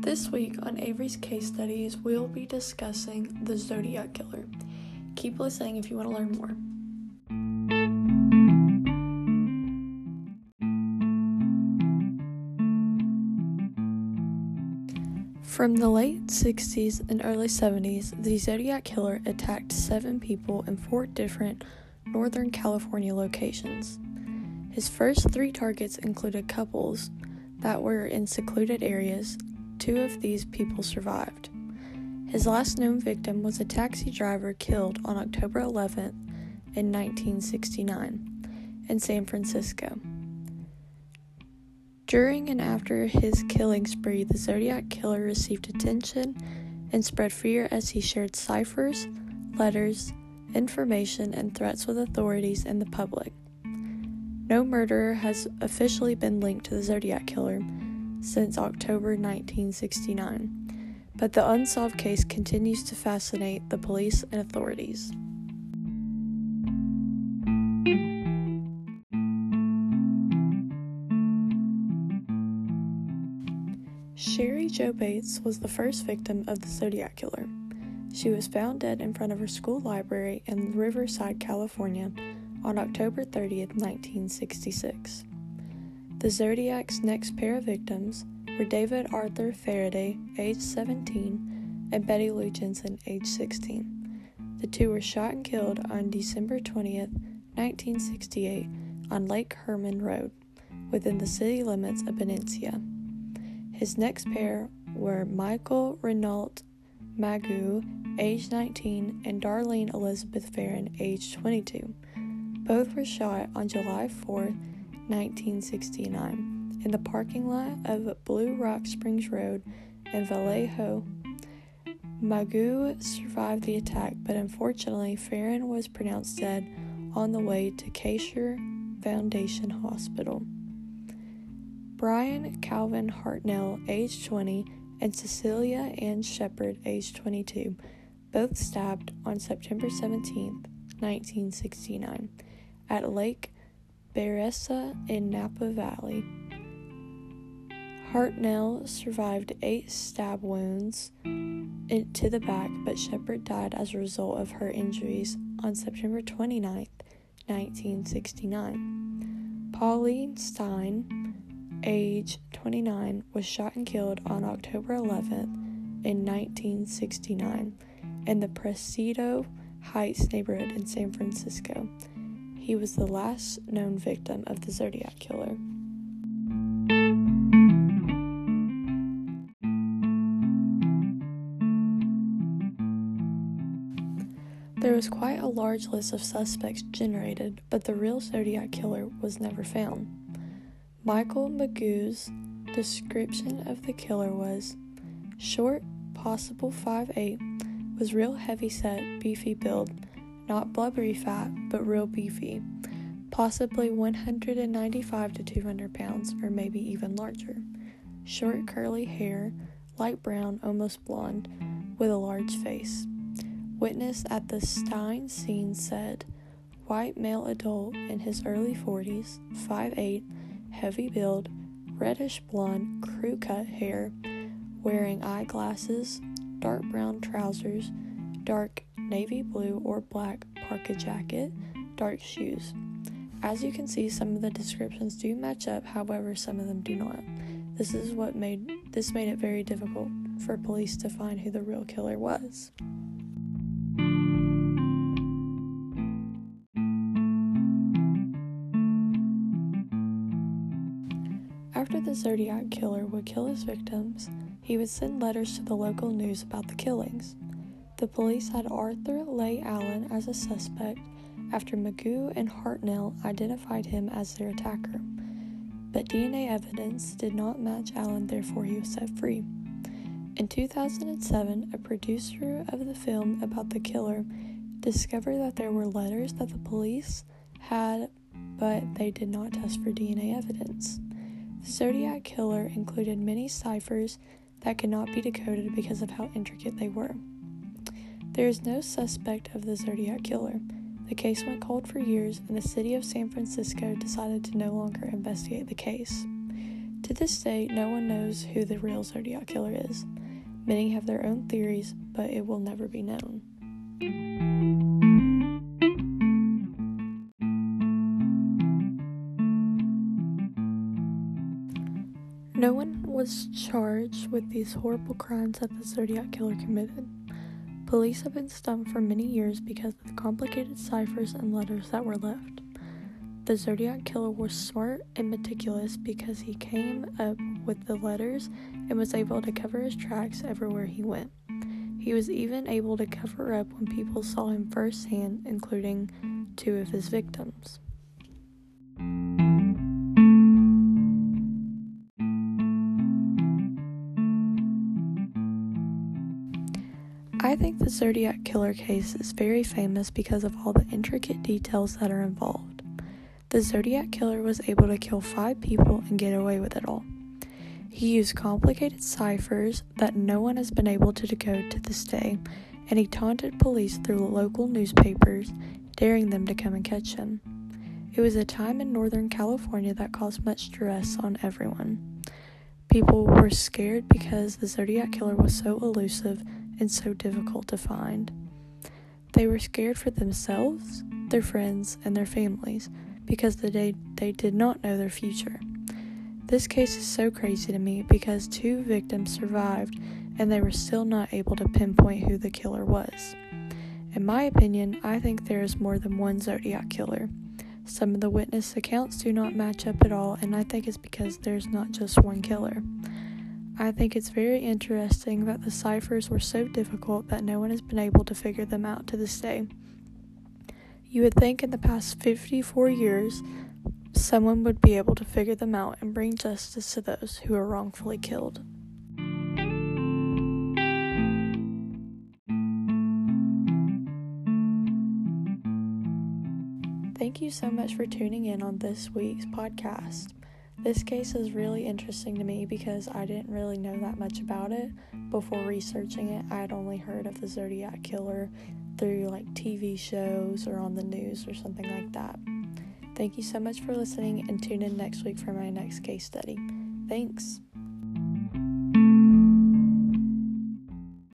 This week on Avery's Case Studies, we'll be discussing the Zodiac Killer. Keep listening if you want to learn more. From the late 60s and early 70s, the Zodiac Killer attacked seven people in four different Northern California locations. His first three targets included couples that were in secluded areas. Two of these people survived. His last known victim was a taxi driver killed on October 11th in 1969 in San Francisco. During and after his killing spree, the Zodiac Killer received attention and spread fear as he shared ciphers, letters, information, and threats with authorities and the public. No murderer has officially been linked to the Zodiac Killer since October 1969, but the unsolved case continues to fascinate the police and authorities. Cheri Jo Bates was the first victim of the Zodiac Killer. She was found dead in front of her school library in Riverside, California on October 30, 1966. The Zodiac's next pair of victims were David Arthur Faraday, age 17, and Betty Lou Jensen, age 16. The two were shot and killed on December 20th, 1968, on Lake Herman Road, within the city limits of Benicia. His next pair were Michael Renault Mageau, age 19, and Darlene Elizabeth Ferrin, age 22. Both were shot on July 4, 1969, in the parking lot of Blue Rock Springs Road in Vallejo. Mageau survived the attack, but unfortunately, Ferrin was pronounced dead on the way to Kaiser Foundation Hospital. Bryan Calvin Hartnell, age 20, and Cecelia Ann Shepard, age 22, both stabbed on September 17, 1969, at Lake Berryessa in Napa Valley. Hartnell survived eight stab wounds to the back, but Shepard died as a result of her injuries on September 29, 1969. Pauline Stein, age 29, was shot and killed on October 11th in 1969 in the Presidio Heights neighborhood in San Francisco. He was the last known victim of the Zodiac Killer. There was quite a large list of suspects generated, but the real Zodiac Killer was never found. Michael Mageau's description of the killer was short, possible 5'8, was real heavy set, beefy build, not blubbery fat, but real beefy, possibly 195 to 200 pounds, or maybe even larger. Short curly hair, light brown, almost blonde, with a large face. Witness at the Stine scene said, white male adult in his early 40s, 5'8, heavy build, reddish blonde, crew cut hair, wearing eyeglasses, dark brown trousers, dark navy blue or black parka jacket, dark shoes. As you can see, some of the descriptions do match up, however, some of them do not. This is what made this made it very difficult for police to find who the real killer was. After the Zodiac killer would kill his victims, he would send letters to the local news about the killings. The police had Arthur Leigh Allen as a suspect after Mageau and Hartnell identified him as their attacker. But DNA evidence did not match Allen, therefore, he was set free. In 2007, a producer of the film about the killer discovered that there were letters that the police had, but they did not test for DNA evidence. The Zodiac Killer included many ciphers that could not be decoded because of how intricate they were. There is no suspect of the Zodiac Killer. The case went cold for years, and the city of San Francisco decided to no longer investigate the case. To this day, no one knows who the real Zodiac Killer is. Many have their own theories, but it will never be known. No one was charged with these horrible crimes that the Zodiac Killer committed. Police have been stumped for many years because of the complicated ciphers and letters that were left. The Zodiac Killer was smart and meticulous because he came up with the letters and was able to cover his tracks everywhere he went. He was even able to cover up when people saw him firsthand, including two of his victims. The Zodiac Killer case is very famous because of all the intricate details that are involved. The Zodiac Killer was able to kill five people and get away with it all. He used complicated ciphers that no one has been able to decode to this day, and he taunted police through local newspapers, daring them to come and catch him. It was a time in Northern California that caused much stress on everyone. People were scared because the Zodiac Killer was so elusive and so difficult to find. They were scared for themselves, their friends, and their families because they, they did not know their future. This case is so crazy to me because two victims survived and they were still not able to pinpoint who the killer was. In my opinion, I think there is more than one Zodiac killer. Some of the witness accounts do not match up at all, and I think it's because there's not just one killer. I think it's very interesting that the ciphers were so difficult that no one has been able to figure them out to this day. You would think in the past 54 years, someone would be able to figure them out and bring justice to those who were wrongfully killed. Thank you so much for tuning in on this week's podcast. This case is really interesting to me because I didn't really know that much about it before researching it. I had only heard of the Zodiac Killer through like TV shows or on the news or something like that. Thank you so much for listening and tune in next week for my next case study. Thanks.